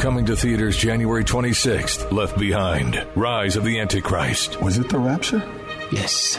Coming to theaters January 26th, Left Behind, Rise of the Antichrist. Was it the rapture? Yes.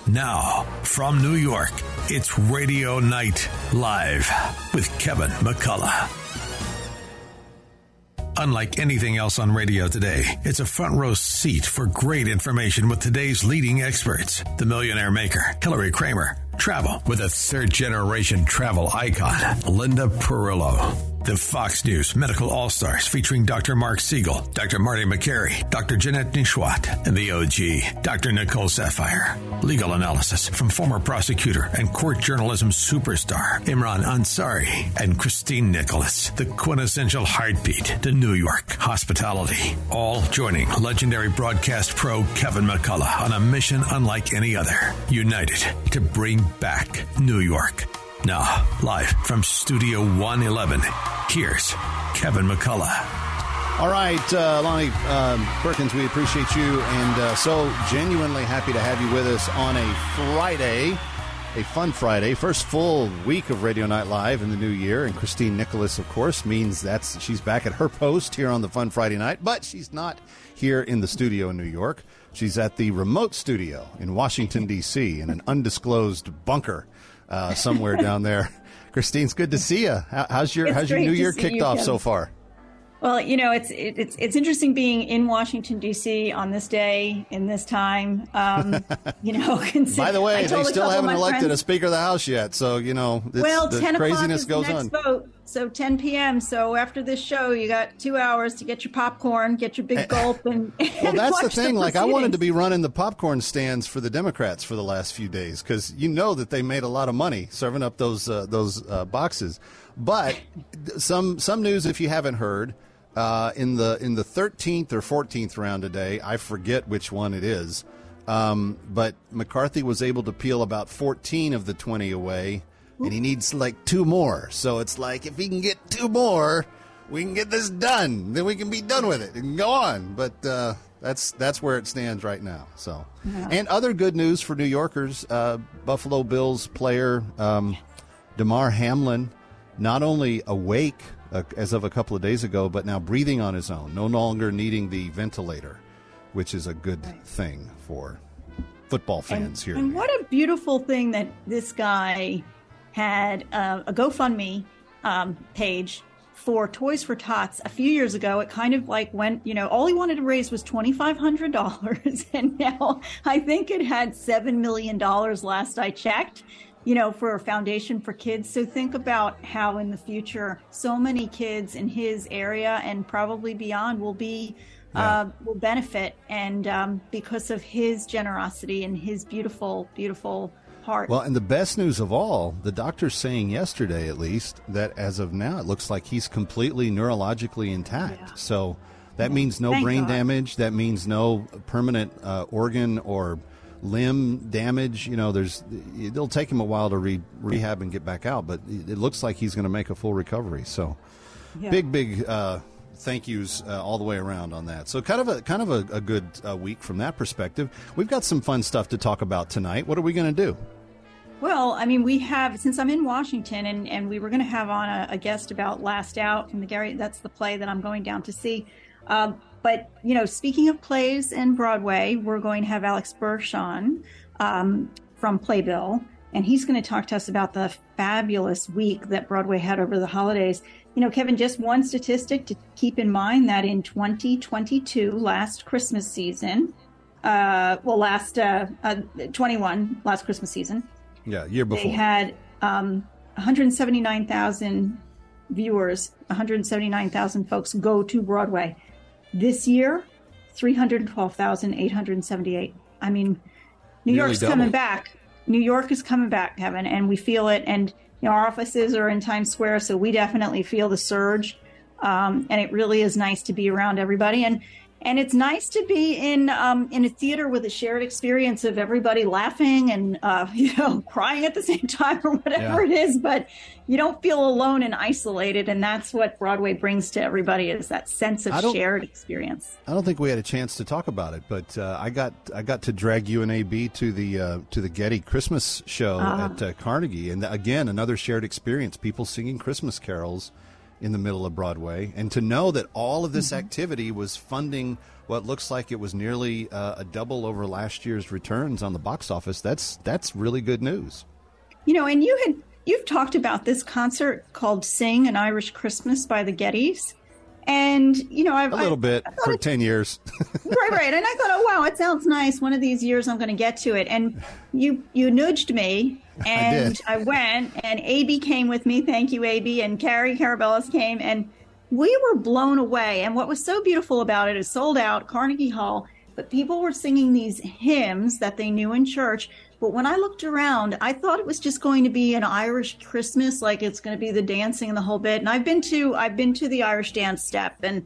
Now, from New York, it's Radio Night Live with Kevin McCullough. Unlike anything else on radio today, it's a front row seat for great information with today's leading experts. The Millionaire Maker, Hilary Kramer. Travel with a third generation travel icon, Linda Perillo. The Fox News Medical All Stars featuring Dr. Marc Siegel, Dr. Marty Makary, Dr. Janette Nesheiwat, and the OG, Dr. Nicole Saphier. Legal analysis from former prosecutor and court journalism superstar Imran Ansari and Christine Nicholas, the quintessential heartbeat to New York hospitality. All joining legendary broadcast pro Kevin McCullough on a mission unlike any other, united to bring back New York. Now, live from Studio 111, here's Kevin McCullough. All right, uh, Lonnie um, Perkins, we appreciate you and uh, so genuinely happy to have you with us on a Friday, a fun Friday, first full week of Radio Night Live in the new year. And Christine Nicholas, of course, means that's she's back at her post here on the Fun Friday night, but she's not here in the studio in New York. She's at the remote studio in Washington D.C. in an undisclosed bunker uh, somewhere down there. Christine's good to see you. How, how's your It's How's your new year kicked off so far? Well, you know, it's it, it's it's interesting being in Washington D.C. on this day in this time. Um, you know, By the way, they still haven't elected friends- a Speaker of the House yet, so you know well, the 10 o'clock craziness is goes the next on. vote. So 10 p.m. So after this show, you got two hours to get your popcorn, get your big gulp, and, Eh, Well, and that's the thing. like, I wanted to be running the popcorn stands for the Democrats for the last few days because you know that they made a lot of money serving up those uh, those uh, boxes. But some some news, if you haven't heard, uh, in the in the 13th or 14th round today, I forget which one it is. Um, but McCarthy was able to peel about 14 of the 20 away, and he needs like two more. So it's like if he can get two more, we can get this done. Then we can be done with it and go on. But uh, that's that's where it stands right now. So, and other good news for New Yorkers: uh, Buffalo Bills player um, Damar Hamlin, not only awake uh, as of a couple of days ago, but now breathing on his own, no longer needing the ventilator, which is a good thing for football fans here. And what a beautiful thing that this guy had uh, a GoFundMe um, page for Toys for Tots a few years ago. It kind of like went, you know, all he wanted to raise was twenty five hundred dollars, and now I think it had seven million dollars last I checked. You know, for a foundation for kids. So think about how in the future, so many kids in his area and probably beyond will be uh, will benefit, and um, because of his generosity and his beautiful, beautiful heart. Well, and the best news of all, the doctor's saying yesterday, at least, that as of now, it looks like he's completely neurologically intact. Yeah. So that means no Thank brain God. damage. That means no permanent uh, organ or limb damage. You know, there's it'll take him a while to re- rehab and get back out, but it looks like he's going to make a full recovery. So Yeah. big, big. Uh, Thank yous uh, all the way around on that. So kind of a kind of a, a good uh, week from that perspective. We've got some fun stuff to talk about tonight. What are we going to do? Well, I mean, we have since I'm in Washington, and and we were going to have on a, a guest about Last Out from the Gary. That's the play that I'm going down to see. Um, but you know, speaking of plays and Broadway, we're going to have Alex Bershon um, from Playbill, and he's going to talk to us about the fabulous week that Broadway had over the holidays. You know, Kevin, just one statistic to keep in mind that in 2022, last Christmas season, uh, well, last uh, uh, 21, last Christmas season, Yeah, year before. they had um, 179,000 viewers, 179,000 folks go to Broadway. This year, 312,878. I mean, New Nearly York's double. coming back. New York is coming back, Kevin, and we feel it. And you know, our offices are in Times Square, so we definitely feel the surge. Um, and it really is nice to be around everybody. And and it's nice to be in um, in a theater with a shared experience of everybody laughing and uh, you know crying at the same time or whatever Yeah. it is. But you don't feel alone and isolated, and that's what Broadway brings to everybody is that sense of shared experience. I don't think we had a chance to talk about it, but uh, I got I got to drag you and AB to the uh, to the Getty Christmas show at uh, Carnegie, and again another shared experience. People singing Christmas carols in the middle of Broadway, and to know that all of this activity was funding what looks like it was nearly uh, a double over last year's returns on the box office. That's that's really good news. You know, and you had you've talked about this concert called "Sing an Irish Christmas" by the Gettys, and you know, I've A little I- bit I for ten years. right, right. And I thought, oh wow, it sounds nice. One of these years, I'm going to get to it. And you you nudged me, and did. I, went. And AB came with me. Thank you, AB. And Carrie Carabellas came, and we were blown away. And what was so beautiful about it is sold out Carnegie Hall, but people were singing these hymns that they knew in church. But when I looked around, I thought it was just going to be an Irish Christmas, like it's going to be the dancing and the whole bit. And I've been to I've been to the Irish dance step, and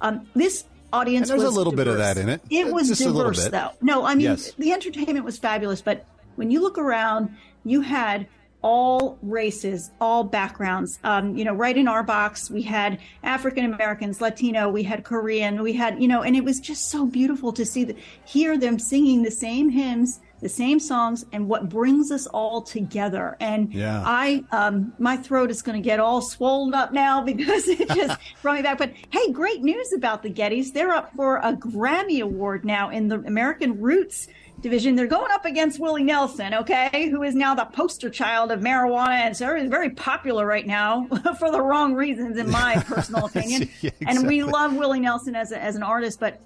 um, this audience And there's a was little bit of that in it. It was Just diverse, though. No, I mean Yes. the entertainment was fabulous, but when you look around, you had all races, all backgrounds. Um, you know, right in our box, we had African Americans, Latino, we had Korean, we had you know, and it was just so beautiful to see the, hear them singing the same hymns. The same songs and what brings us all together. And Yeah. I, um, my throat is going to get all swollen up now because it just brought me back. But hey, great news about the Gettys. They're up for a Grammy Award now in the American Roots division. They're going up against Willie Nelson, okay, who is now the poster child of marijuana and so is very popular right now for the wrong reasons, in my personal opinion. Yeah, And we love Willie Nelson as, a, as an artist, but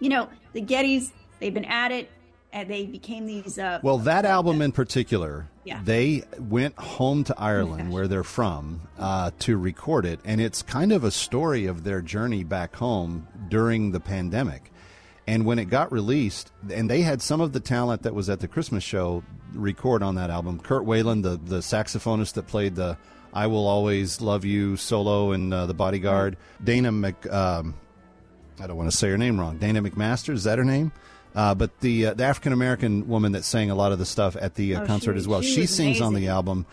you know, the Gettys, they've been at it. And they became these. Uh, Well, that album in particular, Yeah. they went home to Ireland, where they're from, uh, to record it, and it's kind of a story of their journey back home during the pandemic. And when it got released, and they had some of the talent that was at the Christmas show record on that album. Kirk Whalum, the the saxophonist that played the "I Will Always Love You" solo in uh, the Bodyguard. Dana Mc. Um, I don't want to say her name wrong. Dana McMaster, is that her name? Uh, but the uh, the African American woman that sang a lot of the stuff at the uh, Oh, concert she- as well, she she, sings on the album.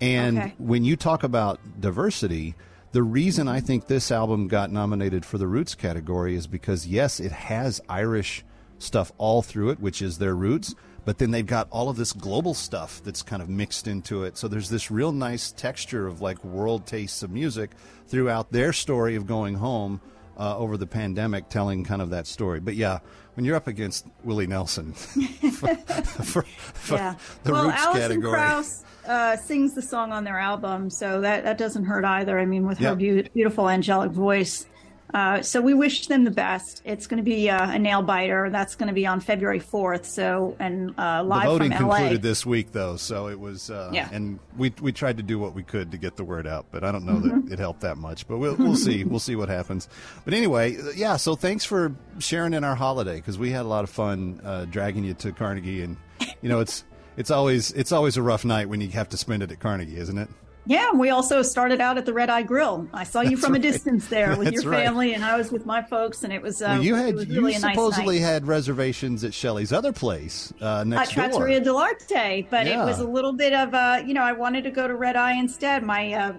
And Okay. when you talk about diversity, the reason I think this album got nominated for the Roots category is because yes, it has Irish stuff all through it, which is their roots. But then they've got all of this global stuff that's kind of mixed into it. So there's this real nice texture of like world tastes of music throughout their story of going home uh, over the pandemic, telling kind of that story. But yeah, when you're up against Willie Nelson for, for, for yeah. the well, Roots Alison category, Krauss uh, sings the song on their album, so that, that doesn't hurt either. I mean, with her beau- beautiful angelic voice. Uh, so we wish them the best. It's going to be uh, a nail biter. That's going to be on February 4th. So and uh, the live voting from LA. concluded this week, though, so it was. Uh, Yeah. And we we tried to do what we could to get the word out, but I don't know Mm-hmm. that it helped that much. But we'll we'll see. We'll see what happens. But anyway, yeah. So thanks for sharing in our holiday because we had a lot of fun uh, dragging you to Carnegie, and you know it's it's always it's always a rough night when you have to spend it at Carnegie, isn't it? Yeah, we also started out at the Red Eye Grill. I saw you That's from right. a distance there with That's your right. family, and I was with my folks, and it was. Uh, Well, you had you really a nice supposedly had reservations at Shelly's other place uh, next door. Trattoria dell'Arte, but Yeah. it was a little bit of uh, you know, I wanted to go to Red Eye instead. My uh,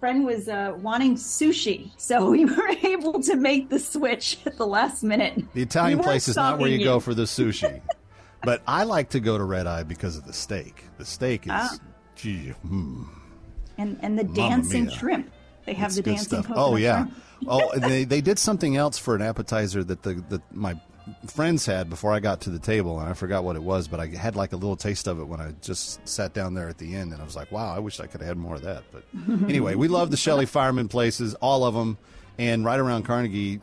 friend was uh, wanting sushi, so we were able to make the switch at the last minute. The Italian We place is not where you, stalking go for the sushi. but I like to go to Red Eye because of the steak. The steak is, Ah. gee, hmm, and and the Mamma dancing mia. shrimp. They have it's the dancing stuff. coconut Oh yeah. shrimp. oh, they they did something else for an appetizer that the that my friends had before I got to the table, and I forgot what it was, but I had like a little taste of it when I just sat down there at the end, and I was like, wow, I wish I could have had more of that. But anyway, we love the Shelly Fireman places, all of them, and right around Carnegie,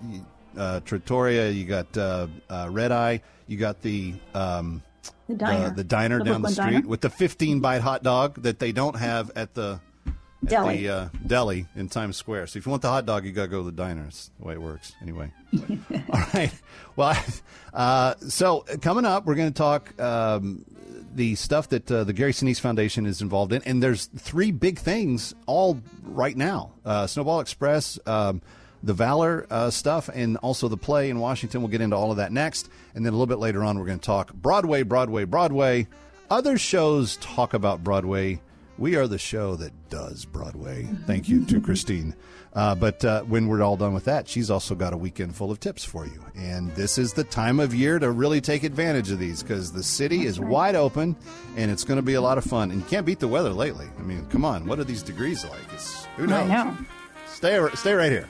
uh, Trattoria, you got uh, uh, Red Eye, you got the. Um, The diner. the, the diner The down the street diner. with the 15 bite hot dog that they don't have at the at Deli. the uh, deli in Times Square. So if you want the hot dog, you got to go to the diner. It's the way it works. Anyway. All right. Well, uh, so coming up, we're going to talk um, the stuff that uh, the Gary Sinise Foundation is involved in. And there's three big things all right now. Uh, Snowball Express. Um, the Valor uh, stuff and also the play in Washington. We'll get into all of that next. And then a little bit later on, we're going to talk Broadway, Broadway, Broadway. Other shows talk about Broadway. We are the show that does Broadway. Thank you to Christine. Uh, but uh, when we're all done with that, she's also got a weekend full of tips for you. And this is the time of year to really take advantage of these because the city is wide open and it's going to be a lot of fun. And you can't beat the weather lately. I mean, come on, what are these degrees like? It's, who knows? I know. Stay, stay right here.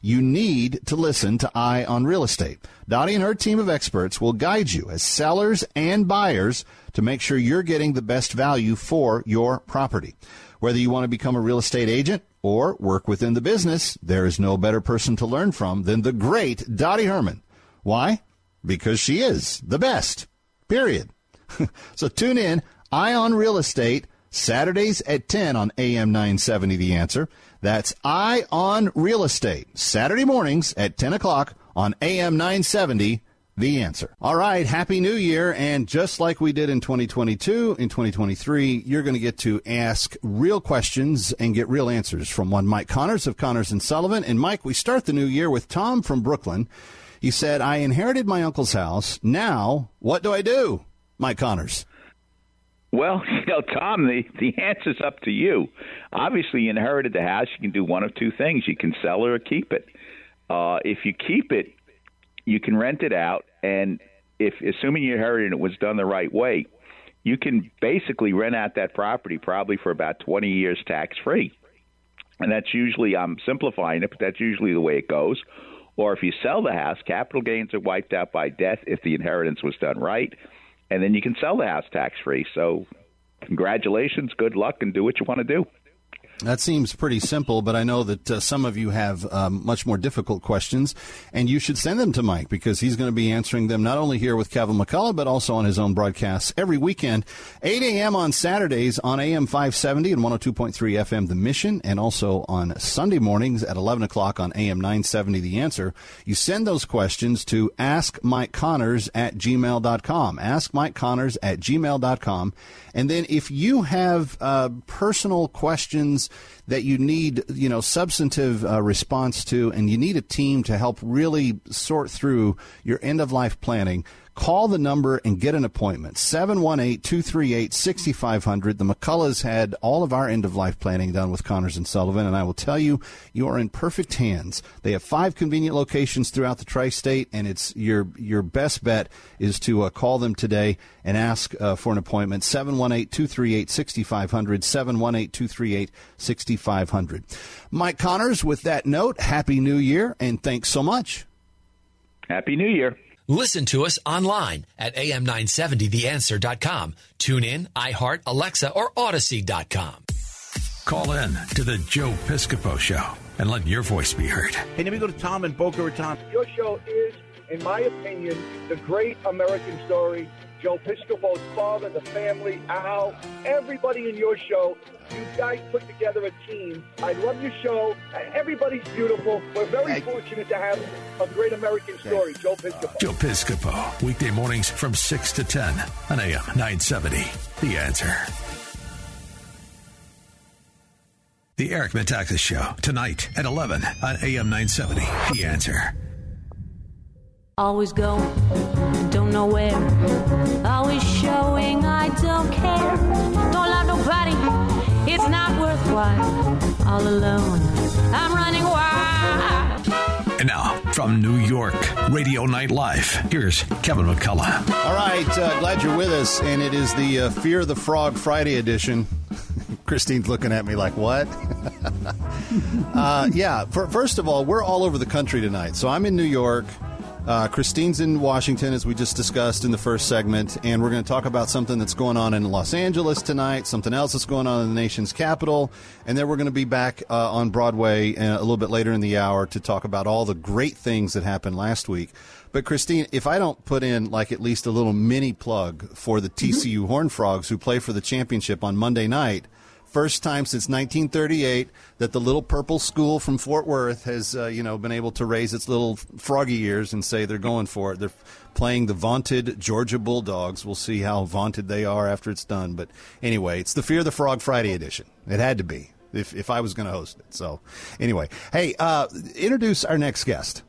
you need to listen to Eye on Real Estate. Dottie and her team of experts will guide you as sellers and buyers to make sure you're getting the best value for your property. Whether you want to become a real estate agent or work within the business, there is no better person to learn from than the great Dottie Herman. Why? Because she is the best. Period. so tune in, Eye on Real Estate, Saturdays at 10 on AM 970 The Answer. That's Eye on Real Estate, Saturday mornings at 10 o'clock on AM 970. The answer. All right, Happy New Year. And just like we did in 2022, in 2023, you're going to get to ask real questions and get real answers from one Mike Connors of Connors and Sullivan. And Mike, we start the new year with Tom from Brooklyn. He said, I inherited my uncle's house. Now, what do I do? Mike Connors. Well, you know, Tom, the the answer's up to you. Obviously, you inherited the house. You can do one of two things: you can sell it or keep it. Uh, if you keep it, you can rent it out, and if assuming you inherited it was done the right way, you can basically rent out that property probably for about 20 years tax free. And that's usually I'm simplifying it, but that's usually the way it goes. Or if you sell the house, capital gains are wiped out by death if the inheritance was done right and then you can sell the house tax free. So, congratulations, good luck, and do what you want to do. That seems pretty simple, but I know that uh, some of you have um, much more difficult questions, and you should send them to Mike because he's going to be answering them not only here with Kevin McCullough, but also on his own broadcasts every weekend, 8 a.m. on Saturdays on AM 570 and 102.3 FM The Mission, and also on Sunday mornings at 11 o'clock on AM 970 The Answer. You send those questions to askmikeconnors at gmail.com. Askmikeconnors at gmail.com. And then if you have uh, personal questions, that you need, you know, substantive uh, response to, and you need a team to help really sort through your end of life planning, call the number and get an appointment. 718-238-6500 the mcculloughs had all of our end of life planning done with connors and sullivan and i will tell you you are in perfect hands. They have five convenient locations throughout the tri-state and it's your your best bet is to uh, call them today and ask uh, for an appointment. 718-238-6500 718-238-6500 mike connors with that note happy new year and thanks so much. Happy new year Listen to us online at am970theanswer.com. Tune in, iHeart, Alexa, or Audacy.com. Call in to the Joe Piscopo Show and let your voice be heard. Hey, let me go to Tom and Boca Raton. Your show is, in my opinion, the great American story. Joe Piscopo's father, the family, Al, everybody in your show. You guys put together a team. I love your show. Everybody's beautiful. We're very fortunate to have a great American story. Joe Piscopo. Joe Piscopo, weekday mornings from 6 to 10 on AM 970. The answer. The Eric Metaxas Show, tonight at 11 on AM 970. The answer. Always going, don't know where. Always showing I don't care. Don't love nobody, it's not worthwhile. All alone, I'm running wild. And now, from New York, Radio Night Live, here's Kevin McCullough. All right, uh, glad you're with us, and it is the uh, Fear the Frog Friday edition. Christine's looking at me like, what? uh, yeah, for, first of all, we're all over the country tonight. So I'm in New York. Uh, Christine's in Washington, as we just discussed in the first segment, and we're going to talk about something that's going on in Los Angeles tonight, something else that's going on in the nation's capital, and then we're going to be back uh, on Broadway uh, a little bit later in the hour to talk about all the great things that happened last week. But Christine, if I don't put in like at least a little mini plug for the TCU. Horn Frogs who play for the championship on Monday night, First time since 1938 that the little purple school from Fort Worth has, uh, you know, been able to raise its little froggy ears and say they're going for it. They're playing the vaunted Georgia Bulldogs. We'll see how vaunted they are after it's done. But anyway, it's the Fear the Frog Friday edition. It had to be if, if I was going to host it. So anyway, hey, uh, introduce our next guest.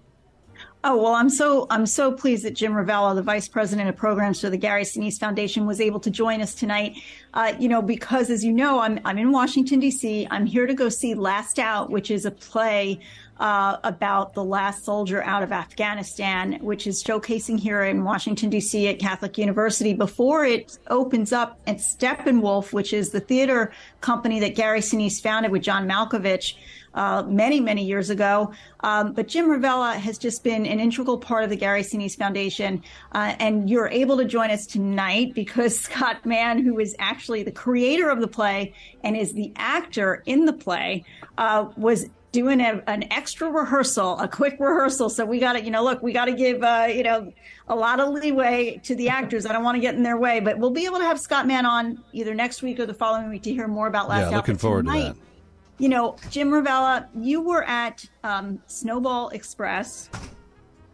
Oh well, I'm so I'm so pleased that Jim Ravella, the vice president of programs for the Gary Sinise Foundation, was able to join us tonight. Uh, you know, because as you know, I'm I'm in Washington D.C. I'm here to go see Last Out, which is a play uh, about the last soldier out of Afghanistan, which is showcasing here in Washington D.C. at Catholic University. Before it opens up at Steppenwolf, which is the theater company that Gary Sinise founded with John Malkovich uh, many, many years ago. Um, but Jim Ravella has just been an integral part of the Gary Sinise Foundation. Uh, and you're able to join us tonight because Scott Mann, who is actually the creator of the play and is the actor in the play, uh, was doing a, an extra rehearsal, a quick rehearsal. So we got to, you know, look, we got to give, uh, you know, a lot of leeway to the actors. I don't want to get in their way, but we'll be able to have Scott Mann on either next week or the following week to hear more about Last Yeah, looking forward tonight, to that you know, Jim Ravella, you were at um, Snowball Express,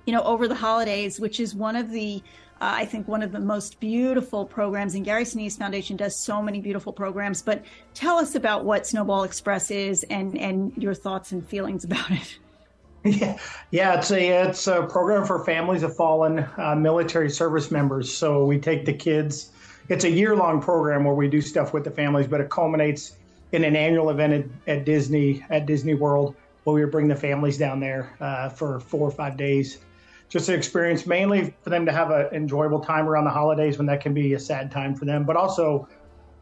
you know, over the holidays, which is one of the, uh, I think, one of the most beautiful programs. And Gary Sinise Foundation does so many beautiful programs. But tell us about what Snowball Express is and and your thoughts and feelings about it. Yeah, yeah, it's a it's a program for families of fallen uh, military service members. So we take the kids. It's a year long program where we do stuff with the families, but it culminates in an annual event at, at Disney at Disney World where we would bring the families down there uh, for four or five days. Just an experience mainly for them to have an enjoyable time around the holidays when that can be a sad time for them, but also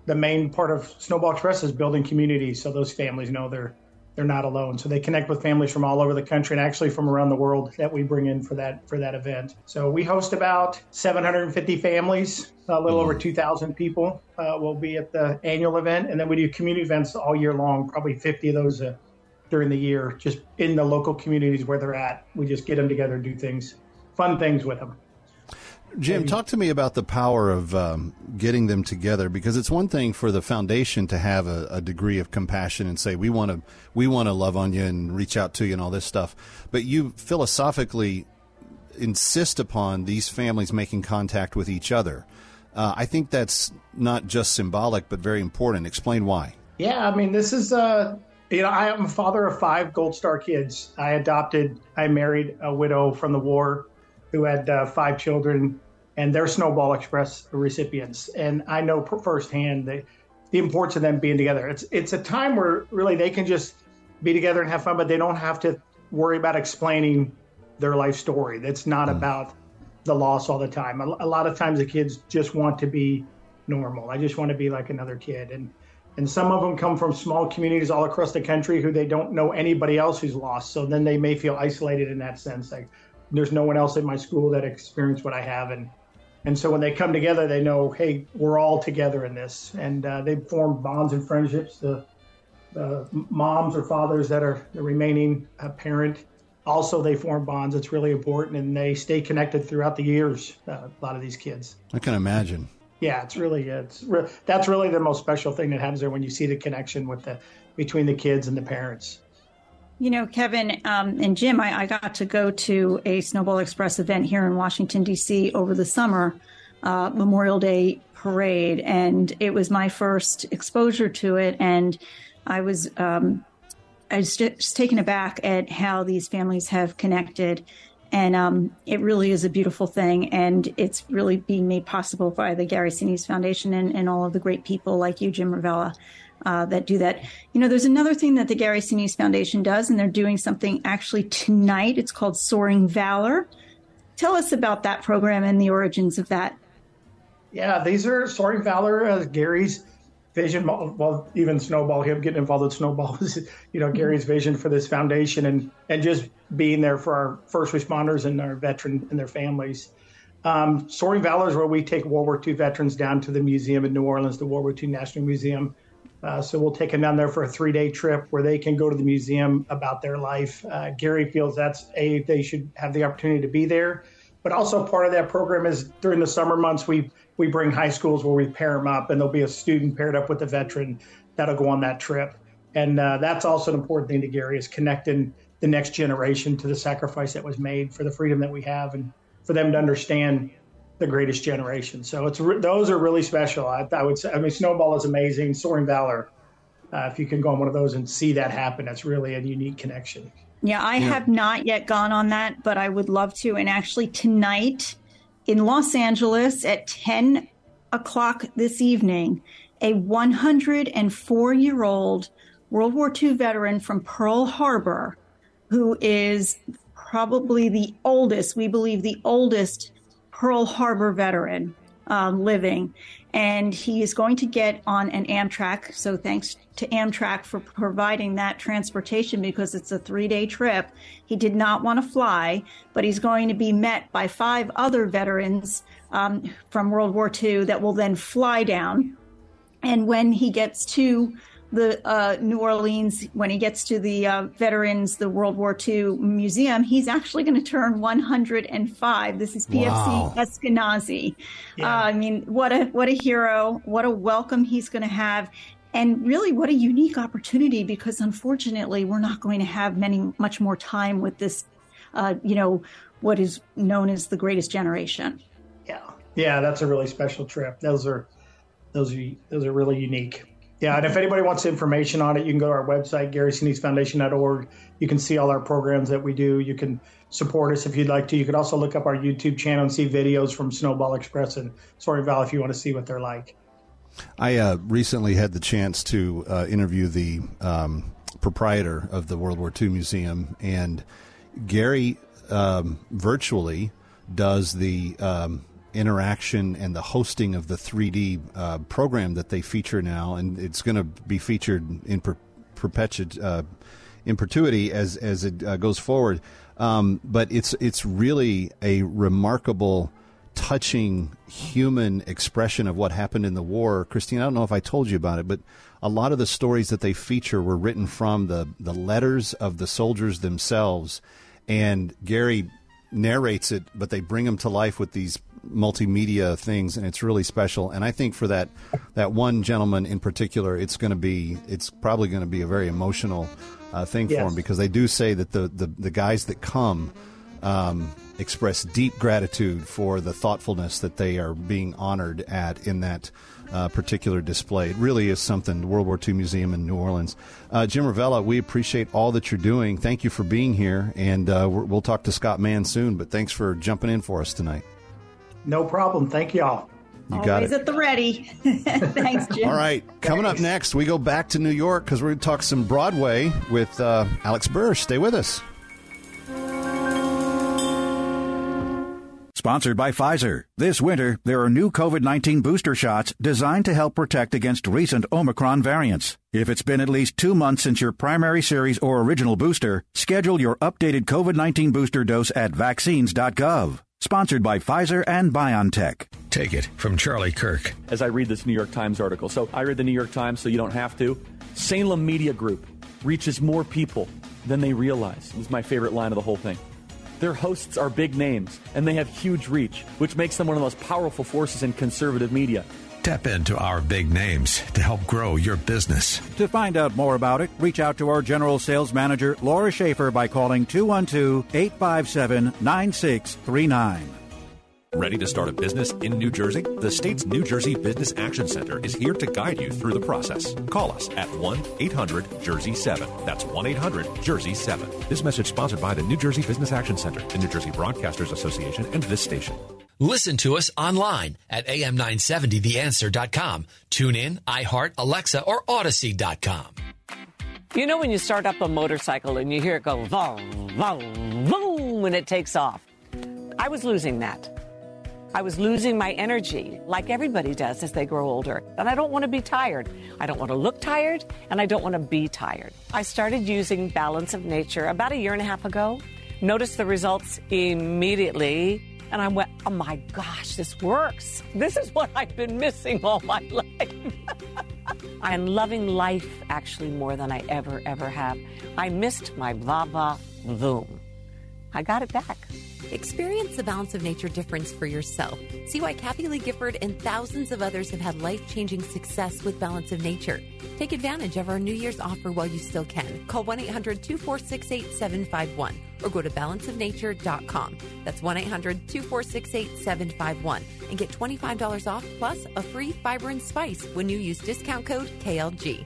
the main part of Snowball Express is building communities so those families know they're they're not alone. So they connect with families from all over the country and actually from around the world that we bring in for that for that event. So we host about 750 families, a little mm over 2,000 people uh, will be at the annual event, and then we do community events all year long. Probably 50 of those uh, during the year, just in the local communities where they're at. We just get them together and do things, fun things with them. Jim, talk to me about the power of um, getting them together because it's one thing for the foundation to have a, a degree of compassion and say we want to we want to love on you and reach out to you and all this stuff, but you philosophically insist upon these families making contact with each other. Uh, I think that's not just symbolic but very important. Explain why. Yeah, I mean this is uh, you know I am a father of five Gold Star kids. I adopted, I married a widow from the war who had uh, five children and they're Snowball Express recipients. And I know firsthand the, the importance of them being together. It's it's a time where really they can just be together and have fun, but they don't have to worry about explaining their life story. That's not mm. about the loss all the time. A, a, lot of times the kids just want to be normal. I just want to be like another kid. And and some of them come from small communities all across the country who they don't know anybody else who's lost. So then they may feel isolated in that sense. Like there's no one else in my school that experienced what I have and and so when they come together, they know, hey, we're all together in this. And uh, they form bonds and friendships. The, the, moms or fathers that are the remaining uh, parent, also they form bonds. It's really important. And they stay connected throughout the years, uh, a lot of these kids. I can imagine. Yeah, it's really, it's re- that's really the most special thing that happens there when you see the connection with the, between the kids and the parents. You know, Kevin um, and Jim, I, I, got to go to a Snowball Express event here in Washington, D.C. over the summer, uh, Memorial Day parade, and it was my first exposure to it. And I was, um, I was just taken aback at how these families have connected. And um, it really is a beautiful thing. And it's really being made possible by the Gary Sinise Foundation and, and all of the great people like you, Jim Ravella uh, that do that. You know, there's another thing that the Gary Sinise Foundation does, and they're doing something actually tonight. It's called Soaring Valor. Tell us about that program and the origins of that. Yeah, these are Soaring Valor, uh, Gary's vision. Well, even Snowball, him getting involved with Snowball was, you know, Gary's vision for this foundation and and just being there for our first responders and our veteran and their families. Um, Soaring Valor is where we take World War II veterans down to the museum in New Orleans, the World War II National Museum. Uh, so we'll take them down there for a three-day trip where they can go to the museum about their life. Uh, Gary feels that's a they should have the opportunity to be there, but also part of that program is during the summer months we we bring high schools where we pair them up, and there'll be a student paired up with a veteran that'll go on that trip. And uh, that's also an important thing to Gary is connecting the next generation to the sacrifice that was made for the freedom that we have, and for them to understand the greatest generation. So it's those are really special. I, I, would say. I mean, Snowball is amazing. Soaring Valor. Uh, if you can go on one of those and see that happen, that's really a unique connection. Yeah, I yeah. have not yet gone on that, but I would love to. And actually, tonight in Los Angeles at 10 o'clock this evening, a 104 year old World War II veteran from Pearl Harbor, who is probably the oldest, we believe the oldest Pearl Harbor veteran um, living, and he is going to get on an Amtrak. So thanks to Amtrak for providing that transportation because it's a three day trip. He did not want to fly, but he's going to be met by five other veterans um, from World War II that will then fly down. And when he gets to the uh, New Orleans, when he gets to the uh, Veterans, the World War II Museum, he's actually going to turn 105. This is PFC wow. Eskenazi. Yeah. Uh, I mean, what a what a hero! What a welcome he's going to have, and really, what a unique opportunity because unfortunately, we're not going to have many much more time with this. Uh, you know, what is known as the Greatest Generation. Yeah, yeah, that's a really special trip. Those are those are those are really unique. Yeah, and if anybody wants information on it, you can go to our website, GarySiniseFoundation.org. You can see all our programs that we do. You can support us if you'd like to. You can also look up our YouTube channel and see videos from Snowball Express and Soaring Valor if you want to see what they're like. I uh, recently had the chance to uh, interview the um, proprietor of the World War II Museum, and Gary um, virtually does the um, interaction and the hosting of the 3D uh, program that they feature now, and it's going to be featured in per- uh, in perpetuity as as it uh, goes forward. Um, but it's it's really a remarkable, touching human expression of what happened in the war. Christine, I don't know if I told you about it, but a lot of the stories that they feature were written from the the letters of the soldiers themselves, and Gary narrates it, but they bring them to life with these multimedia things, and it's really special. And I think for that that one gentleman in particular, it's going to be it's probably going to be a very emotional uh, thing yes. for him because they do say that the the, the guys that come. Um, express deep gratitude for the thoughtfulness that they are being honored at in that uh, particular display. It really is something, the World War II Museum in New Orleans. Uh, Jim Ravella, we appreciate all that you're doing. Thank you for being here, and uh, we'll talk to Scott Mann soon, but thanks for jumping in for us tonight. No problem. Thank y'all. You Always got it. at the ready. Thanks, Jim. All right. Coming Thanks. up next, we go back to New York because we're going to talk some Broadway with uh, Alex Burr. Stay with us. Sponsored by Pfizer. This winter, there are new COVID 19 booster shots designed to help protect against recent Omicron variants. If it's been at least two months since your primary series or original booster, schedule your updated COVID 19 booster dose at vaccines.gov. Sponsored by Pfizer and BioNTech. Take it from Charlie Kirk. As I read this New York Times article, so I read the New York Times so you don't have to. Salem Media Group reaches more people than they realize. This is my favorite line of the whole thing. Their hosts are big names, and they have huge reach, which makes them one of the most powerful forces in conservative media. Tap into our big names to help grow your business. To find out more about it, reach out to our general sales manager, Laura Schaefer, by calling 212 857 9639. Ready to start a business in New Jersey? The state's New Jersey Business Action Center is here to guide you through the process. Call us at 1 800 Jersey 7. That's 1 800 Jersey 7. This message sponsored by the New Jersey Business Action Center, the New Jersey Broadcasters Association, and this station. Listen to us online at am970theanswer.com. Tune in, iHeart, Alexa, or Audacy.com. You know when you start up a motorcycle and you hear it go boom, boom, boom when it takes off? I was losing that. I was losing my energy like everybody does as they grow older. And I don't want to be tired. I don't want to look tired and I don't want to be tired. I started using Balance of Nature about a year and a half ago. Noticed the results immediately. And I went, oh my gosh, this works. This is what I've been missing all my life. I am loving life actually more than I ever, ever have. I missed my va va voom. I got it back. Experience the balance of nature difference for yourself. See why Kathie Lee Gifford and thousands of others have had life changing success with Balance of Nature. Take advantage of our New Year's offer while you still can. Call 1 800 246 8751 or go to balanceofnature.com. That's 1 800 246 8751 and get $25 off plus a free fiber and spice when you use discount code KLG.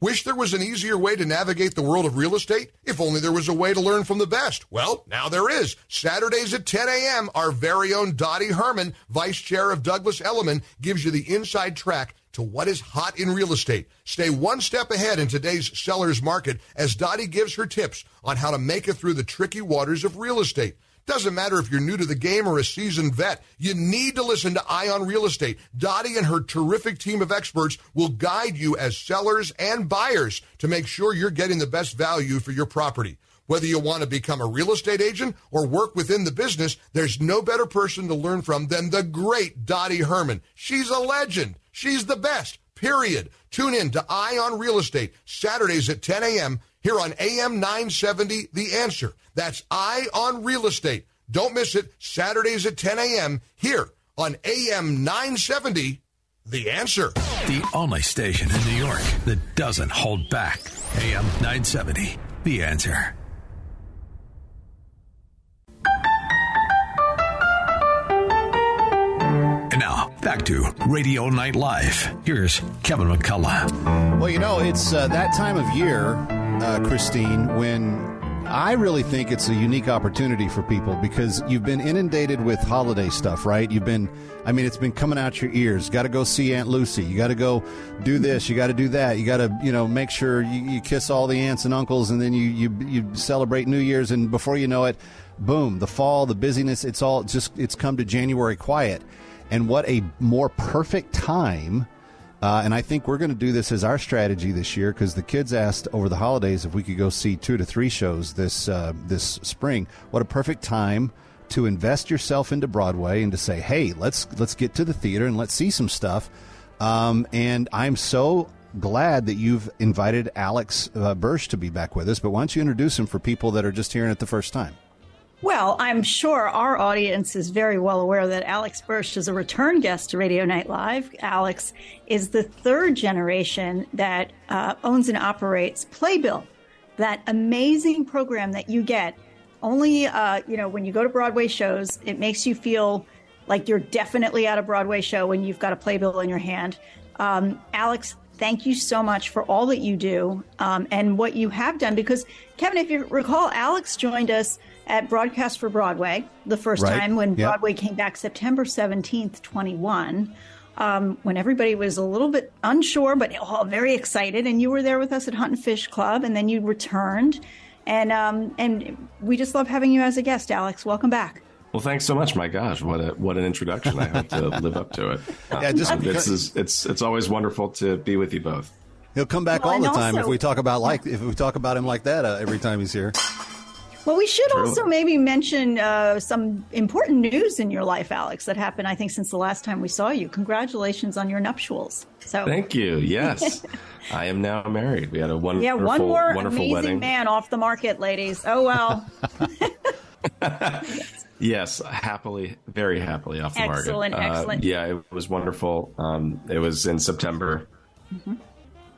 Wish there was an easier way to navigate the world of real estate? If only there was a way to learn from the best. Well, now there is. Saturdays at 10 a.m., our very own Dottie Herman, Vice Chair of Douglas Elliman, gives you the inside track to what is hot in real estate. Stay one step ahead in today's seller's market as Dottie gives her tips on how to make it through the tricky waters of real estate. Doesn't matter if you're new to the game or a seasoned vet, you need to listen to Eye on Real Estate. Dottie and her terrific team of experts will guide you as sellers and buyers to make sure you're getting the best value for your property. Whether you want to become a real estate agent or work within the business, there's no better person to learn from than the great Dottie Herman. She's a legend. She's the best, period. Tune in to Eye on Real Estate, Saturdays at 10 a.m. here on AM 970, The Answer. That's Eye on Real Estate. Don't miss it, Saturdays at 10 a.m. here on AM 970, The Answer. The only station in New York that doesn't hold back. AM 970, The Answer. And now, back to Radio Night Live. Here's Kevin McCullough. Well, you know, it's uh, that time of year, uh, Christine, when I really think it's a unique opportunity for people because you've been inundated with holiday stuff, right? You've been, I mean, it's been coming out your ears. Got to go see Aunt Lucy. You got to go do this. You got to do that. You got to, you know, make sure you, you kiss all the aunts and uncles, and then you, you you celebrate New Year's, and before you know it, boom, the fall, the busyness. It's all just it's come to January quiet, and what a more perfect time. Uh, and I think we're going to do this as our strategy this year because the kids asked over the holidays if we could go see two to three shows this uh, this spring. What a perfect time to invest yourself into Broadway and to say, "Hey, let's let's get to the theater and let's see some stuff." Um, and I'm so glad that you've invited Alex uh, Birsh to be back with us. But why don't you introduce him for people that are just hearing it the first time? Well, I'm sure our audience is very well aware that Alex Birsh is a return guest to Radio Night Live. Alex is the third generation that uh, owns and operates Playbill, that amazing program that you get only, uh, you know, when you go to Broadway shows, it makes you feel like you're definitely at a Broadway show when you've got a Playbill in your hand. Um, Alex, thank you so much for all that you do um, and what you have done. Because, Kevin, if you recall, Alex joined us at Broadcast for Broadway the first Right. time when Yep. Broadway came back September 17th, 21. Um, when everybody was a little bit unsure, but all very excited, and you were there with us at Hunt and Fish Club, and then you returned, and um, and we just love having you as a guest, Alex. Welcome back. Well, thanks so much. My gosh, what a what an introduction! I hope to live up to it. Yeah, just this is it's it's always wonderful to be with you both. He'll come back Well, all the and time if we talk about like if we talk about him like that uh, every time he's here. Well, we should True. also maybe mention uh, some important news in your life, Alex, that happened, I think, since the last time we saw you. Congratulations on your nuptials. So, Thank you. Yes, I am now married. We had a wonderful, yeah, one more wonderful amazing wedding. man off the market, ladies. Oh well. Yes, happily, very happily off the Excellent, market. Uh, excellent. yeah, it was wonderful. Um, it was in September.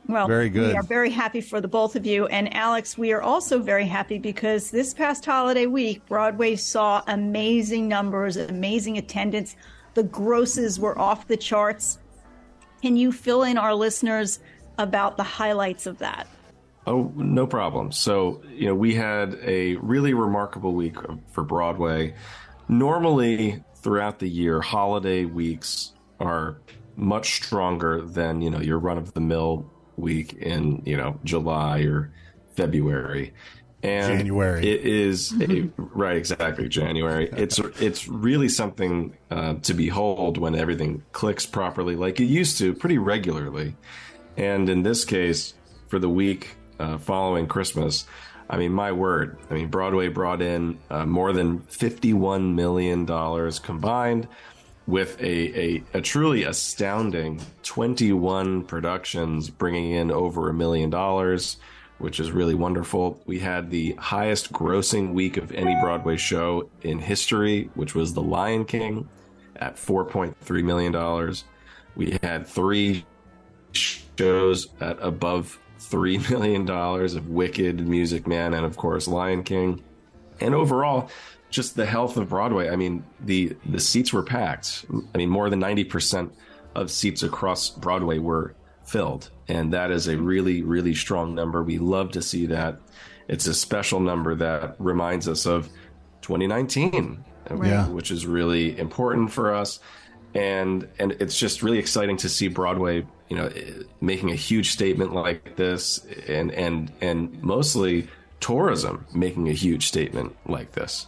Well, Very good. We are very happy for the both of you. And Alex, we are also very happy because this past holiday week, Broadway saw amazing numbers, amazing attendance. The grosses were off the charts. Can you fill in our listeners about the highlights of that? Oh, no problem. So, you know, we had a really remarkable week for Broadway. Normally, throughout the year, holiday weeks are much stronger than, you know, your run of the mill week in, you know, July or February. And January. It is a, right, exactly January. It's it's really something uh, to behold when everything clicks properly, like it used to, pretty regularly. And in this case, for the week uh, following Christmas, I mean, my word. I mean, Broadway brought in uh, more than fifty-one million dollars combined, with a, a a truly astounding twenty-one productions, bringing in over a million dollars which is really wonderful. We had the highest grossing week of any Broadway show in history, which was The Lion King at $4.3 million. We had three shows at above $3 million of Wicked, Music Man, and of course, Lion King. And overall, just the health of Broadway. I mean, the, the seats were packed. I mean, more than 90% of seats across Broadway were filled. And that is a really, really strong number. We love to see that. It's a special number that reminds us of 2019, Yeah. which is really important for us. And and it's just really exciting to see Broadway, you know, making a huge statement like this, and and and mostly tourism making a huge statement like this.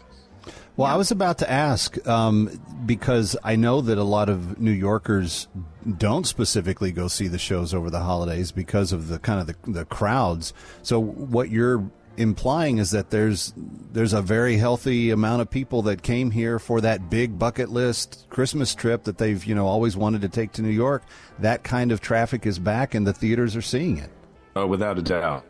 Well, I was about to ask um, because I know that a lot of New Yorkers don't specifically go see the shows over the holidays because of the kind of the, the crowds. So what you're implying is that there's there's a very healthy amount of people that came here for that big bucket list Christmas trip that they've you know always wanted to take to New York. That kind of traffic is back, and the theaters are seeing it. Oh, without a doubt.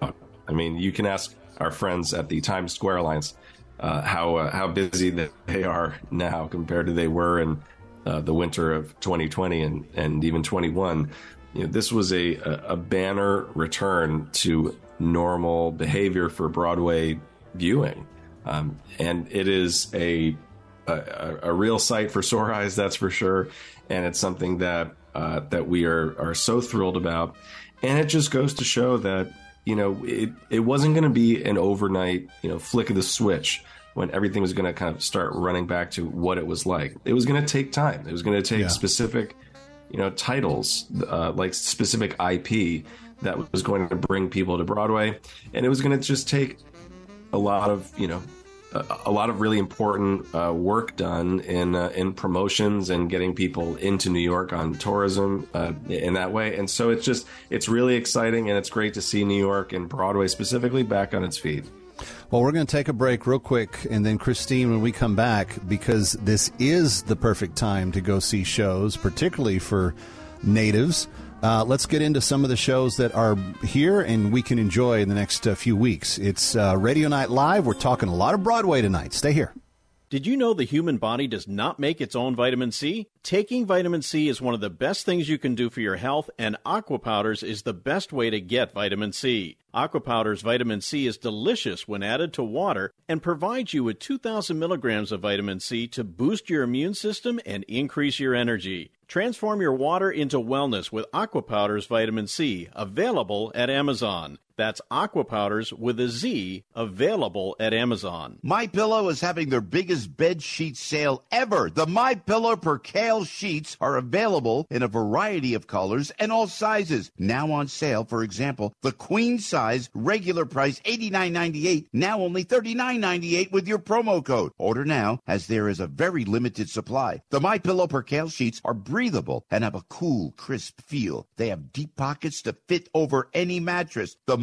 I mean, you can ask our friends at the Times Square Alliance uh, how uh, how busy they are now compared to they were in uh, the winter of 2020 and and even 21. You know, this was a a banner return to normal behavior for Broadway viewing, um, and it is a, a a real sight for sore eyes, that's for sure. And it's something that uh, that we are are so thrilled about, and it just goes to show that you know, it, it wasn't going to be an overnight, you know, flick of the switch when everything was going to kind of start running back to what it was like. It was going to take time. It was going to take Yeah. specific, you know, titles, uh, like specific IP that was going to bring people to Broadway. And it was going to just take a lot of, you know, a, lot of really important uh, work done in uh, in promotions and getting people into New York on tourism uh, in that way. And so it's just it's really exciting and it's great to see New York and Broadway specifically back on its feet. Well, we're going to take a break real quick, and then Christine, when we come back, because this is the perfect time to go see shows, particularly for natives. Uh, let's get into some of the shows that are here and we can enjoy in the next uh, few weeks. It's uh, Radio Night Live. We're talking a lot of Broadway tonight. Stay here. Did you know the human body does not make its own vitamin C? Taking vitamin C is one of the best things you can do for your health, and Aqua Powders is the best way to get vitamin C. Aqua Powders vitamin C is delicious when added to water and provides you with 2,000 milligrams of vitamin C to boost your immune system and increase your energy. Transform your water into wellness with Aqua Powders vitamin C, available at Amazon. That's Aqua Powders with a Z, available at Amazon. My Pillow is having their biggest bed sheet sale ever. The My Pillow Percale sheets are available in a variety of colors and all sizes. Now on sale, for example, the queen size regular price $89.98, now only $39.98 with your promo code. Order now as there is a very limited supply. The My Pillow Percale sheets are breathable and have a cool, crisp feel. They have deep pockets to fit over any mattress. The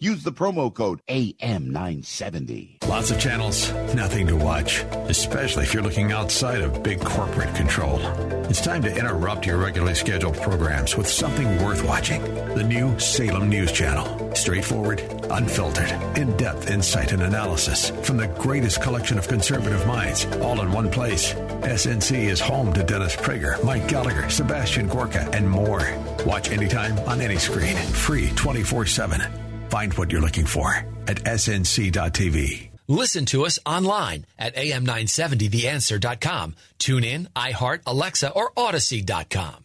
Use the promo code AM970. Lots of channels, nothing to watch, especially if you're looking outside of big corporate control. It's time to interrupt your regularly scheduled programs with something worth watching. The new Salem News Channel. Straightforward, unfiltered, in depth insight and analysis from the greatest collection of conservative minds, all in one place. SNC is home to Dennis Prager, Mike Gallagher, Sebastian Gorka, and more. Watch anytime on any screen, free 24 7. Find what you're looking for at snc.tv. Listen to us online at am970theanswer.com. Tune in, iHeart, Alexa, or Audacy.com.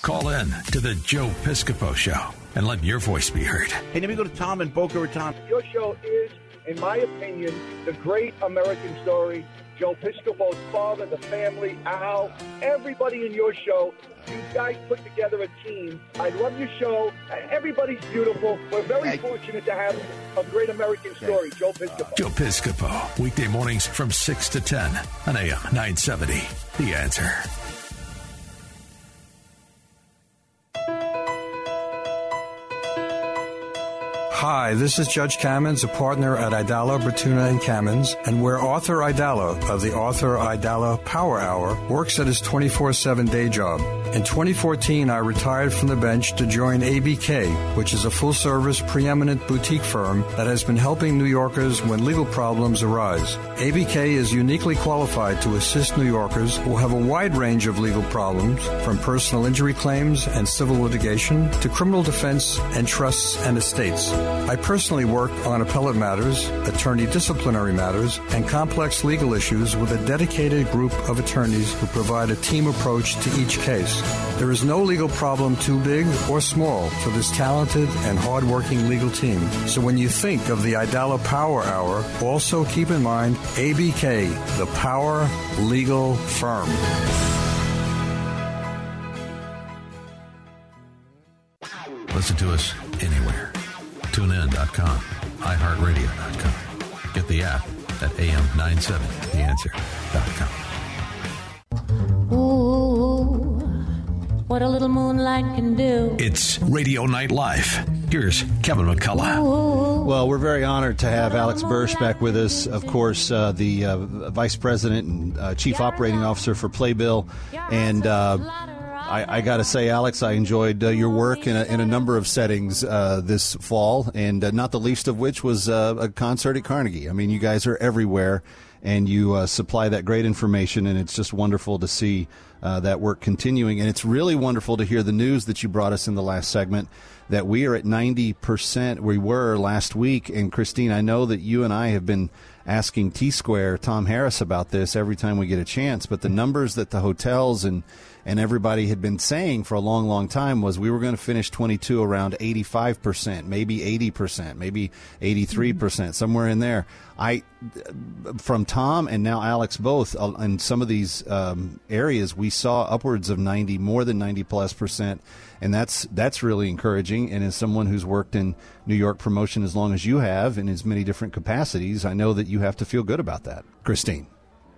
Call in to the Joe Piscopo Show and let your voice be heard. Hey, let me go to Tom in Boca Raton. Your show is, in my opinion, the great American story. Joe Piscopo's father, the family, Al, everybody in your show. You guys put together a team. I love your show. Everybody's beautiful. We're very fortunate to have a great American story, Joe Piscopo. Joe Piscopo, weekday mornings from 6 to 10 on AM 970. The answer. Hi, this is Judge Kamins, a partner at Aidala, Bertuna, and Kamins, and where Arthur Aidala of the Arthur Aidala Power Hour works at his 24-7 day job. In 2014, I retired from the bench to join ABK, which is a full-service, preeminent boutique firm that has been helping New Yorkers when legal problems arise. ABK is uniquely qualified to assist New Yorkers who have a wide range of legal problems, from personal injury claims and civil litigation to criminal defense and trusts and estates. I personally work on appellate matters, attorney disciplinary matters, and complex legal issues with a dedicated group of attorneys who provide a team approach to each case. There is no legal problem too big or small for this talented and hardworking legal team. So when you think of the Aidala Power Hour, also keep in mind ABK, the Power Legal Firm. Listen to us anywhere. TuneIn.com, iHeartRadio.com. Get the app at AM970theanswer.com. Ooh, what a little moonlight can do. It's Radio Night Live. Here's Kevin McCullough. Well, we're very honored to have Alex Birsh back with us. Of course, uh, the uh, Vice President and uh, Chief Operating Officer for Playbill. And uh, I, I got to say, Alex, I enjoyed uh, your work in a, in a number of settings uh, this fall, and uh, not the least of which was uh, a concert at Carnegie. I mean, you guys are everywhere, and you uh, supply that great information, and it's just wonderful to see uh, that work continuing. And it's really wonderful to hear the news that you brought us in the last segment that we are at 90%. We were last week. And Christine, I know that you and I have been asking T Square, Tom Harris, about this every time we get a chance, but the numbers that the hotels and and everybody had been saying for a long, long time was we were going to finish 22 around 85%, maybe 80%, maybe 83%, percent somewhere in there. I, from Tom and now Alex both, uh, in some of these um, areas, we saw upwards of 90, more than 90 plus percent, and that's that's really encouraging. And as someone who's worked in New York promotion as long as you have in as many different capacities, I know that you have to feel good about that, Christine.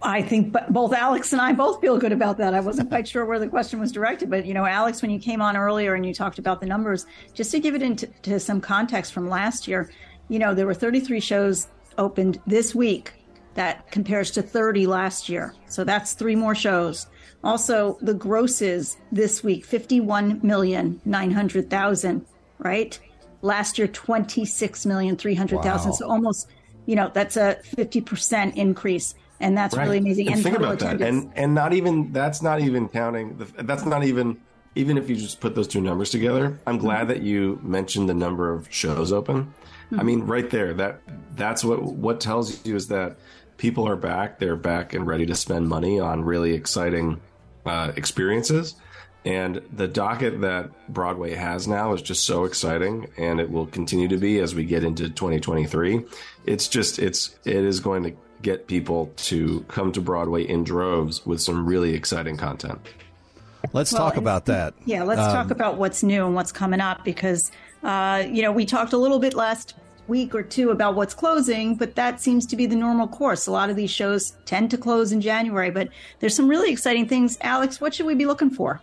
I think both Alex and I both feel good about that. I wasn't quite sure where the question was directed, but you know, Alex, when you came on earlier and you talked about the numbers, just to give it into to some context from last year, you know, there were 33 shows opened this week that compares to 30 last year. So that's three more shows. Also, the grosses this week 51 million 900,000, right? Last year 26 million 300,000. Wow. So almost, you know, that's a 50% increase and that's Right. really amazing. And, think total about that, and and not even that's not even counting. The, that's not even even if you just put those two numbers together. I'm glad that you mentioned the number of shows open. I mean, right there, that that's what what tells you is that people are back. They're back and ready to spend money on really exciting uh, experiences. And the docket that Broadway has now is just so exciting, and it will continue to be as we get into 2023. It's just it's it is going to get people to come to Broadway in droves with some really exciting content. Let's Well, talk about that. Yeah, let's Um, talk about what's new and what's coming up because, uh, you know, we talked a little bit last week or two about what's closing, but that seems to be the normal course. A lot of these shows tend to close in January, but there's some really exciting things. Alex, what should we be looking for?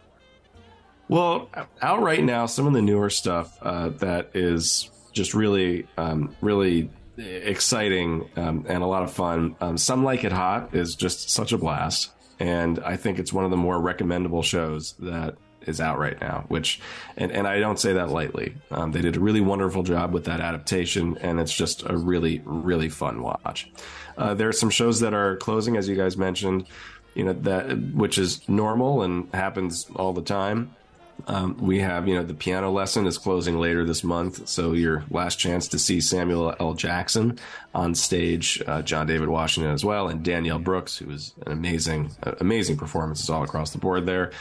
Well, out right now, some of the newer stuff uh, that is just really, um, really exciting um, and a lot of fun. Um, some Like It Hot is just such a blast, and I think it's one of the more recommendable shows that is out right now. Which, and, and I don't say that lightly. Um, they did a really wonderful job with that adaptation, and it's just a really, really fun watch. Uh, there are some shows that are closing, as you guys mentioned. You know that which is normal and happens all the time Um, we have, you know, the piano lesson is closing later this month, so your last chance to see Samuel L. Jackson on stage, uh, John David Washington as well, and Danielle Brooks, who was an amazing, uh, amazing performances all across the board there.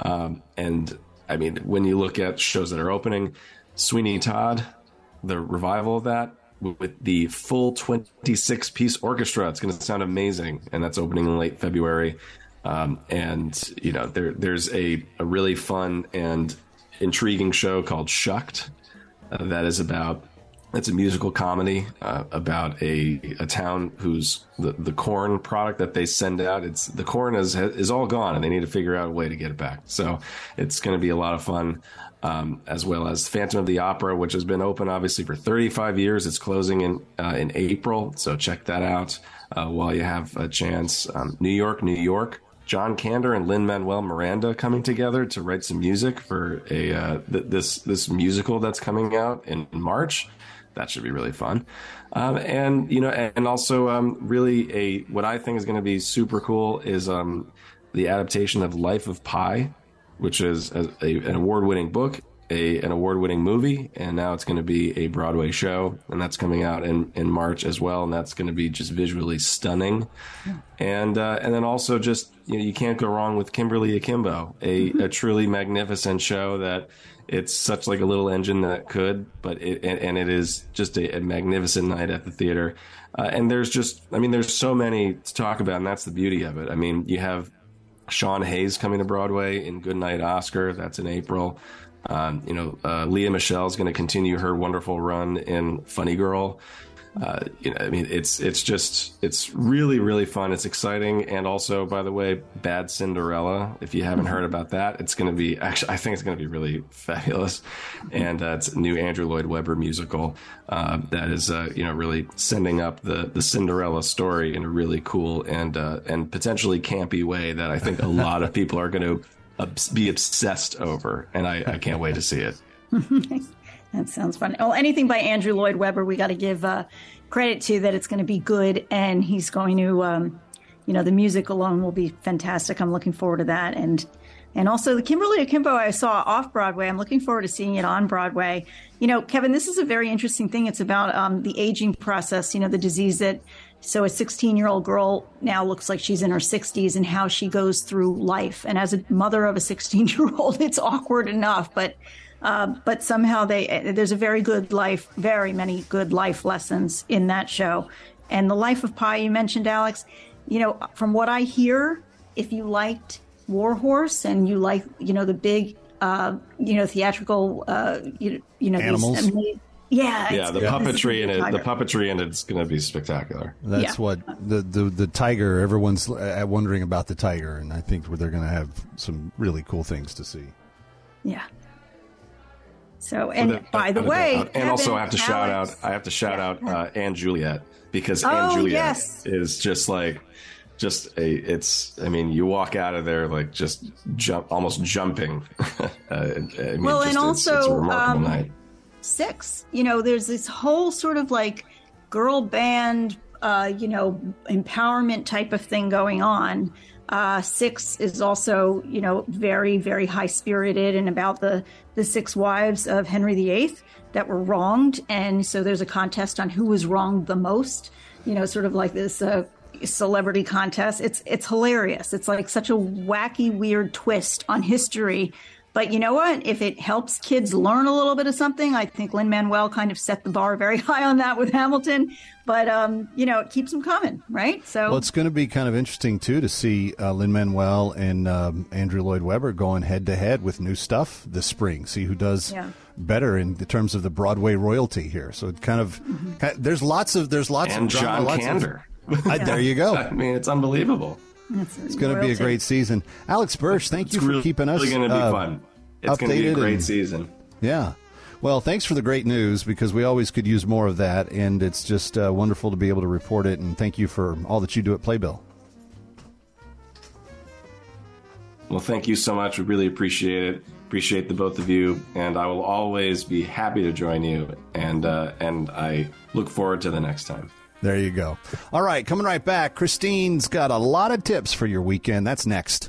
Um, and I mean, when you look at shows that are opening, Sweeney Todd, the revival of that with the full 26 piece orchestra, it's going to sound amazing, and that's opening in late February. Um, and you know, there there's a, a really fun and intriguing show called Shucked uh, that is about it's a musical comedy uh, about a a town whose the, the corn product that they send out it's the corn is is all gone and they need to figure out a way to get it back. So it's going to be a lot of fun. Um, as well as Phantom of the Opera, which has been open obviously for 35 years. It's closing in uh, in April, so check that out uh, while you have a chance. Um, New York, New York, John Kander and Lin Manuel Miranda coming together to write some music for a uh, th- this this musical that's coming out in March. That should be really fun, um, and you know, and also um, really a what I think is going to be super cool is um, the adaptation of Life of Pi, which is a, a, an award winning book a an award winning movie, and now it's going to be a Broadway show, and that's coming out in, in March as well, and that's going to be just visually stunning, yeah. and uh, and then also just you know you can't go wrong with Kimberly Akimbo, a, mm-hmm. a truly magnificent show that it's such like a little engine that could, but it and, and it is just a, a, magnificent night at the theater, uh, and there's just I mean there's so many to talk about, and that's the beauty of it. I mean you have Sean Hayes coming to Broadway in Goodnight Oscar, that's in April. Um, you know, uh, Lea Michele is going to continue her wonderful run in Funny Girl. Uh, you know, I mean, it's it's just it's really really fun. It's exciting, and also, by the way, Bad Cinderella. If you haven't heard about that, it's going to be actually I think it's going to be really fabulous, and uh, it's a new Andrew Lloyd Webber musical uh, that is uh, you know really sending up the the Cinderella story in a really cool and uh, and potentially campy way that I think a lot of people are going to be obsessed over, and I, I can't wait to see it. that sounds fun. Well, anything by Andrew Lloyd Webber, we got to give uh, credit to that it's going to be good, and he's going to, um, you know, the music alone will be fantastic. I'm looking forward to that, and and also the Kimberly Akimbo I saw off Broadway. I'm looking forward to seeing it on Broadway. You know, Kevin, this is a very interesting thing. It's about um, the aging process. You know, the disease that so a 16 year old girl now looks like she's in her 60s and how she goes through life. And as a mother of a 16 year old, it's awkward enough, but uh, but somehow they there's a very good life, very many good life lessons in that show. And the life of Pi you mentioned, Alex. You know, from what I hear, if you liked Warhorse and you like, you know, the big, uh, you know, theatrical, uh, you, you know, animals. These, yeah, yeah. The puppetry in it, the puppetry in it's going to be spectacular. That's yeah. what the, the the tiger. Everyone's uh, wondering about the tiger, and I think they're going to have some really cool things to see. Yeah. So, and so by the way, and Kevin, also I have to Alex, shout out. I have to shout yeah. out uh, & Juliet because oh, & Juliet yes. is just like just a it's i mean you walk out of there like just jump almost jumping uh, I mean, well just, and also it's, it's um, six. You know, there's this whole sort of like girl band, uh, you know, empowerment type of thing going on. Uh, six is also, you know, very, very high spirited and about the the six wives of Henry VIII that were wronged, and so there's a contest on who was wronged the most. You know, sort of like this uh, celebrity contest. It's it's hilarious. It's like such a wacky, weird twist on history but you know what? If it helps kids learn a little bit of something, I think Lin Manuel kind of set the bar very high on that with Hamilton. But um, you know, it keeps them coming, right? So well, it's going to be kind of interesting too to see uh, Lin Manuel and um, Andrew Lloyd Webber going head to head with new stuff this spring. See who does. Yeah. Better in terms of the Broadway royalty here, so it kind of mm-hmm. there's lots of there's lots and of drama, John Kander. Of, uh, there you go. I mean, it's unbelievable. It's going to be a great season. Alex Birsh, thank it's you for really, keeping us. Really going to be uh, fun. It's going to be a great and, season. Yeah. Well, thanks for the great news because we always could use more of that, and it's just uh, wonderful to be able to report it. And thank you for all that you do at Playbill. Well, thank you so much. We really appreciate it. Appreciate the both of you, and I will always be happy to join you. And uh, and I look forward to the next time. There you go. All right, coming right back. Christine's got a lot of tips for your weekend. That's next.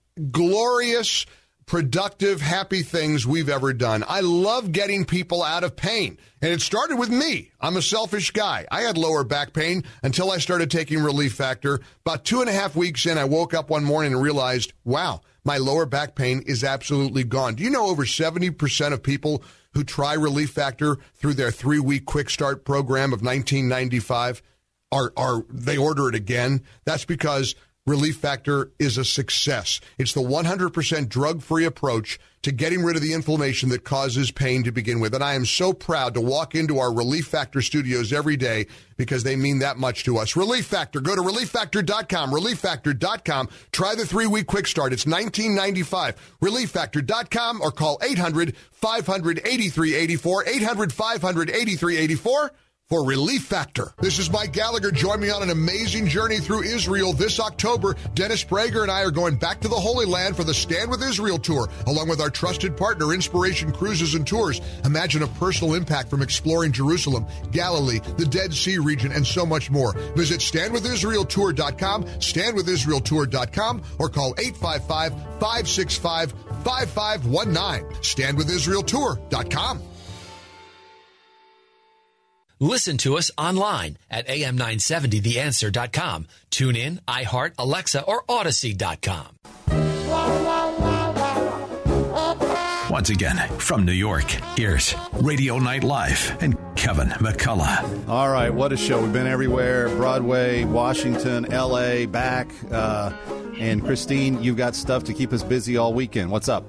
glorious, productive, happy things we've ever done. I love getting people out of pain. And it started with me. I'm a selfish guy. I had lower back pain until I started taking Relief Factor. About two and a half weeks in, I woke up one morning and realized, wow, my lower back pain is absolutely gone. Do you know over 70% of people who try Relief Factor through their three week quick start program of 1995 are, are, they order it again? That's because Relief Factor is a success. It's the 100% drug free approach to getting rid of the inflammation that causes pain to begin with. And I am so proud to walk into our Relief Factor studios every day because they mean that much to us. Relief Factor. Go to relieffactor.com. Relieffactor.com. Try the three week quick start. It's 1995. Relieffactor.com or call 800 500 8384. 800 500 8384 for Relief Factor. This is Mike Gallagher. Join me on an amazing journey through Israel this October. Dennis Prager and I are going back to the Holy Land for the Stand with Israel tour, along with our trusted partner, Inspiration Cruises and Tours. Imagine a personal impact from exploring Jerusalem, Galilee, the Dead Sea region, and so much more. Visit standwithisraeltour.com, standwithisraeltour.com, or call 855 565 5519. Standwithisraeltour.com. Listen to us online at am970theanswer.com. Tune in, iHeart, Alexa, or Audacy.com. Once again, from New York, here's Radio Night Live and Kevin McCullough. All right, what a show. We've been everywhere Broadway, Washington, LA, back. Uh, and Christine, you've got stuff to keep us busy all weekend. What's up?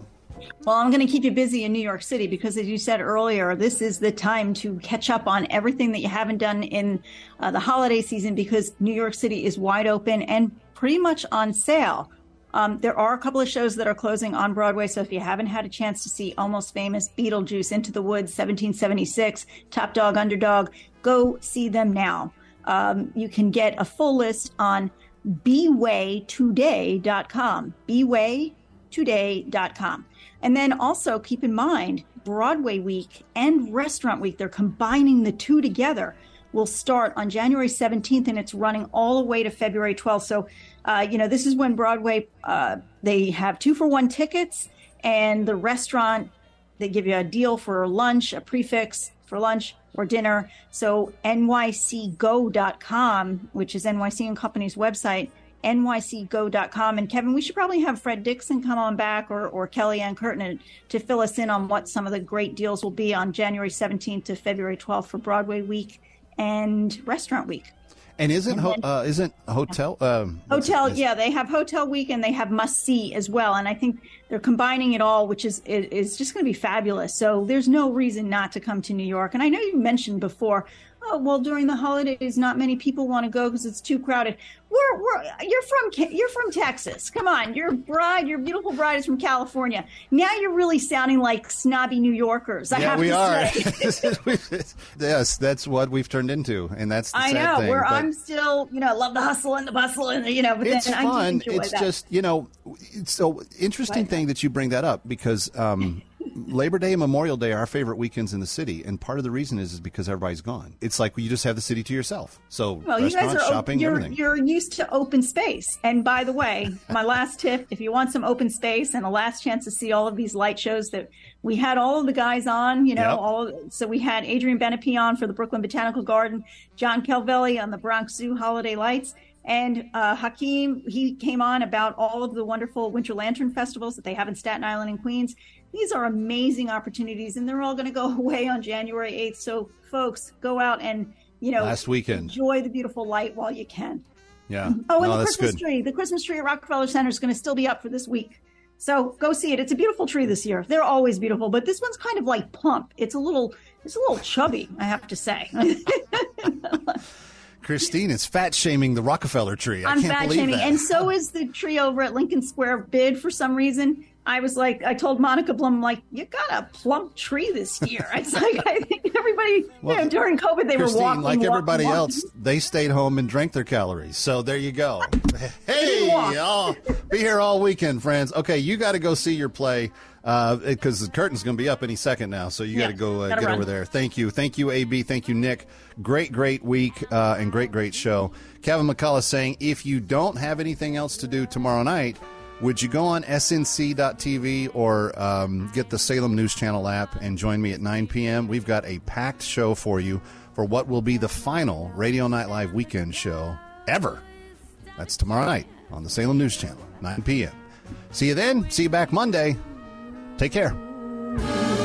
Well, I'm going to keep you busy in New York City because, as you said earlier, this is the time to catch up on everything that you haven't done in uh, the holiday season because New York City is wide open and pretty much on sale. Um, there are a couple of shows that are closing on Broadway, so if you haven't had a chance to see Almost Famous, Beetlejuice, Into the Woods, 1776, Top Dog, Underdog, go see them now. Um, you can get a full list on bwaytoday.com. bwaytoday.com. And then also keep in mind, Broadway Week and Restaurant Week, they're combining the two together. Will start on January 17th and it's running all the way to February 12th. So, uh, you know, this is when Broadway, uh, they have two for one tickets and the restaurant, they give you a deal for lunch, a prix fixe for lunch or dinner. So, nycgo.com, which is NYC and Company's website, nycgo.com. And Kevin, we should probably have Fred Dixon come on back or, or Kellyanne Curtin to fill us in on what some of the great deals will be on January 17th to February 12th for Broadway Week and Restaurant Week. And isn't ho- uh, isn't hotel um, hotel? Yeah, they have hotel week and they have must see as well. And I think they're combining it all, which is is just going to be fabulous. So there's no reason not to come to New York. And I know you mentioned before, oh well during the holidays not many people want to go because it's too crowded we're, we're you're from you're from texas come on your bride your beautiful bride is from california now you're really sounding like snobby new yorkers I yeah, have we to are. say. yes, that's what we've turned into, and that's the i know thing. where i'm still you know love the hustle and the bustle and you know but it's then fun. i do enjoy It's that. just you know, it's so interesting thing that you bring that up because um, Labor Day and Memorial Day are our favorite weekends in the city, and part of the reason is is because everybody's gone. It's like you just have the city to yourself. So Well, you guys are shopping, you're, everything. you're used to open space. And by the way, my last tip: if you want some open space and a last chance to see all of these light shows that we had all of the guys on, you know, Yep. all so we had Adrian Benepe on for the Brooklyn Botanical Garden, John Calvelli on the Bronx Zoo Holiday Lights. And uh, Hakeem, he came on about all of the wonderful Winter Lantern festivals that they have in Staten Island and Queens. These are amazing opportunities, and they're all going to go away on January 8th. So, folks, go out and, you know, Last weekend. enjoy the beautiful light while you can. yeah. Oh, and no, the Christmas good. tree. The Christmas tree at Rockefeller Center is going to still be up for this week. So go see it. It's a beautiful tree this year. They're always beautiful, but this one's kind of like plump. It's a little, it's a little chubby, I have to say. Christine is fat shaming the Rockefeller tree. I I'm can't fat believe shaming, that. and so is the tree over at Lincoln Square bid for some reason. I was like, I told Monica Blum, like, you got a plump tree this year. It's like I think everybody, Well, you know, during COVID they Christine, were walking like walking, everybody walking. else, they stayed home and drank their calories. So there you go. hey, y'all, be here all weekend, friends. Okay, you got to go see your play because the curtain's going to be up any second now. So you got to go uh, get run. over there. Thank you, thank you, AB. Thank you, Nick. Great, great week uh, and great, great show. Kevin McCullough saying, if you don't have anything else to do tomorrow night. Would you go on snc.tv or um, get the Salem News Channel app and join me at 9 p.m.? We've got a packed show for you for what will be the final Radio Night Live weekend show ever. That's tomorrow night on the Salem News Channel, 9 p.m. See you then. See you back Monday. Take care.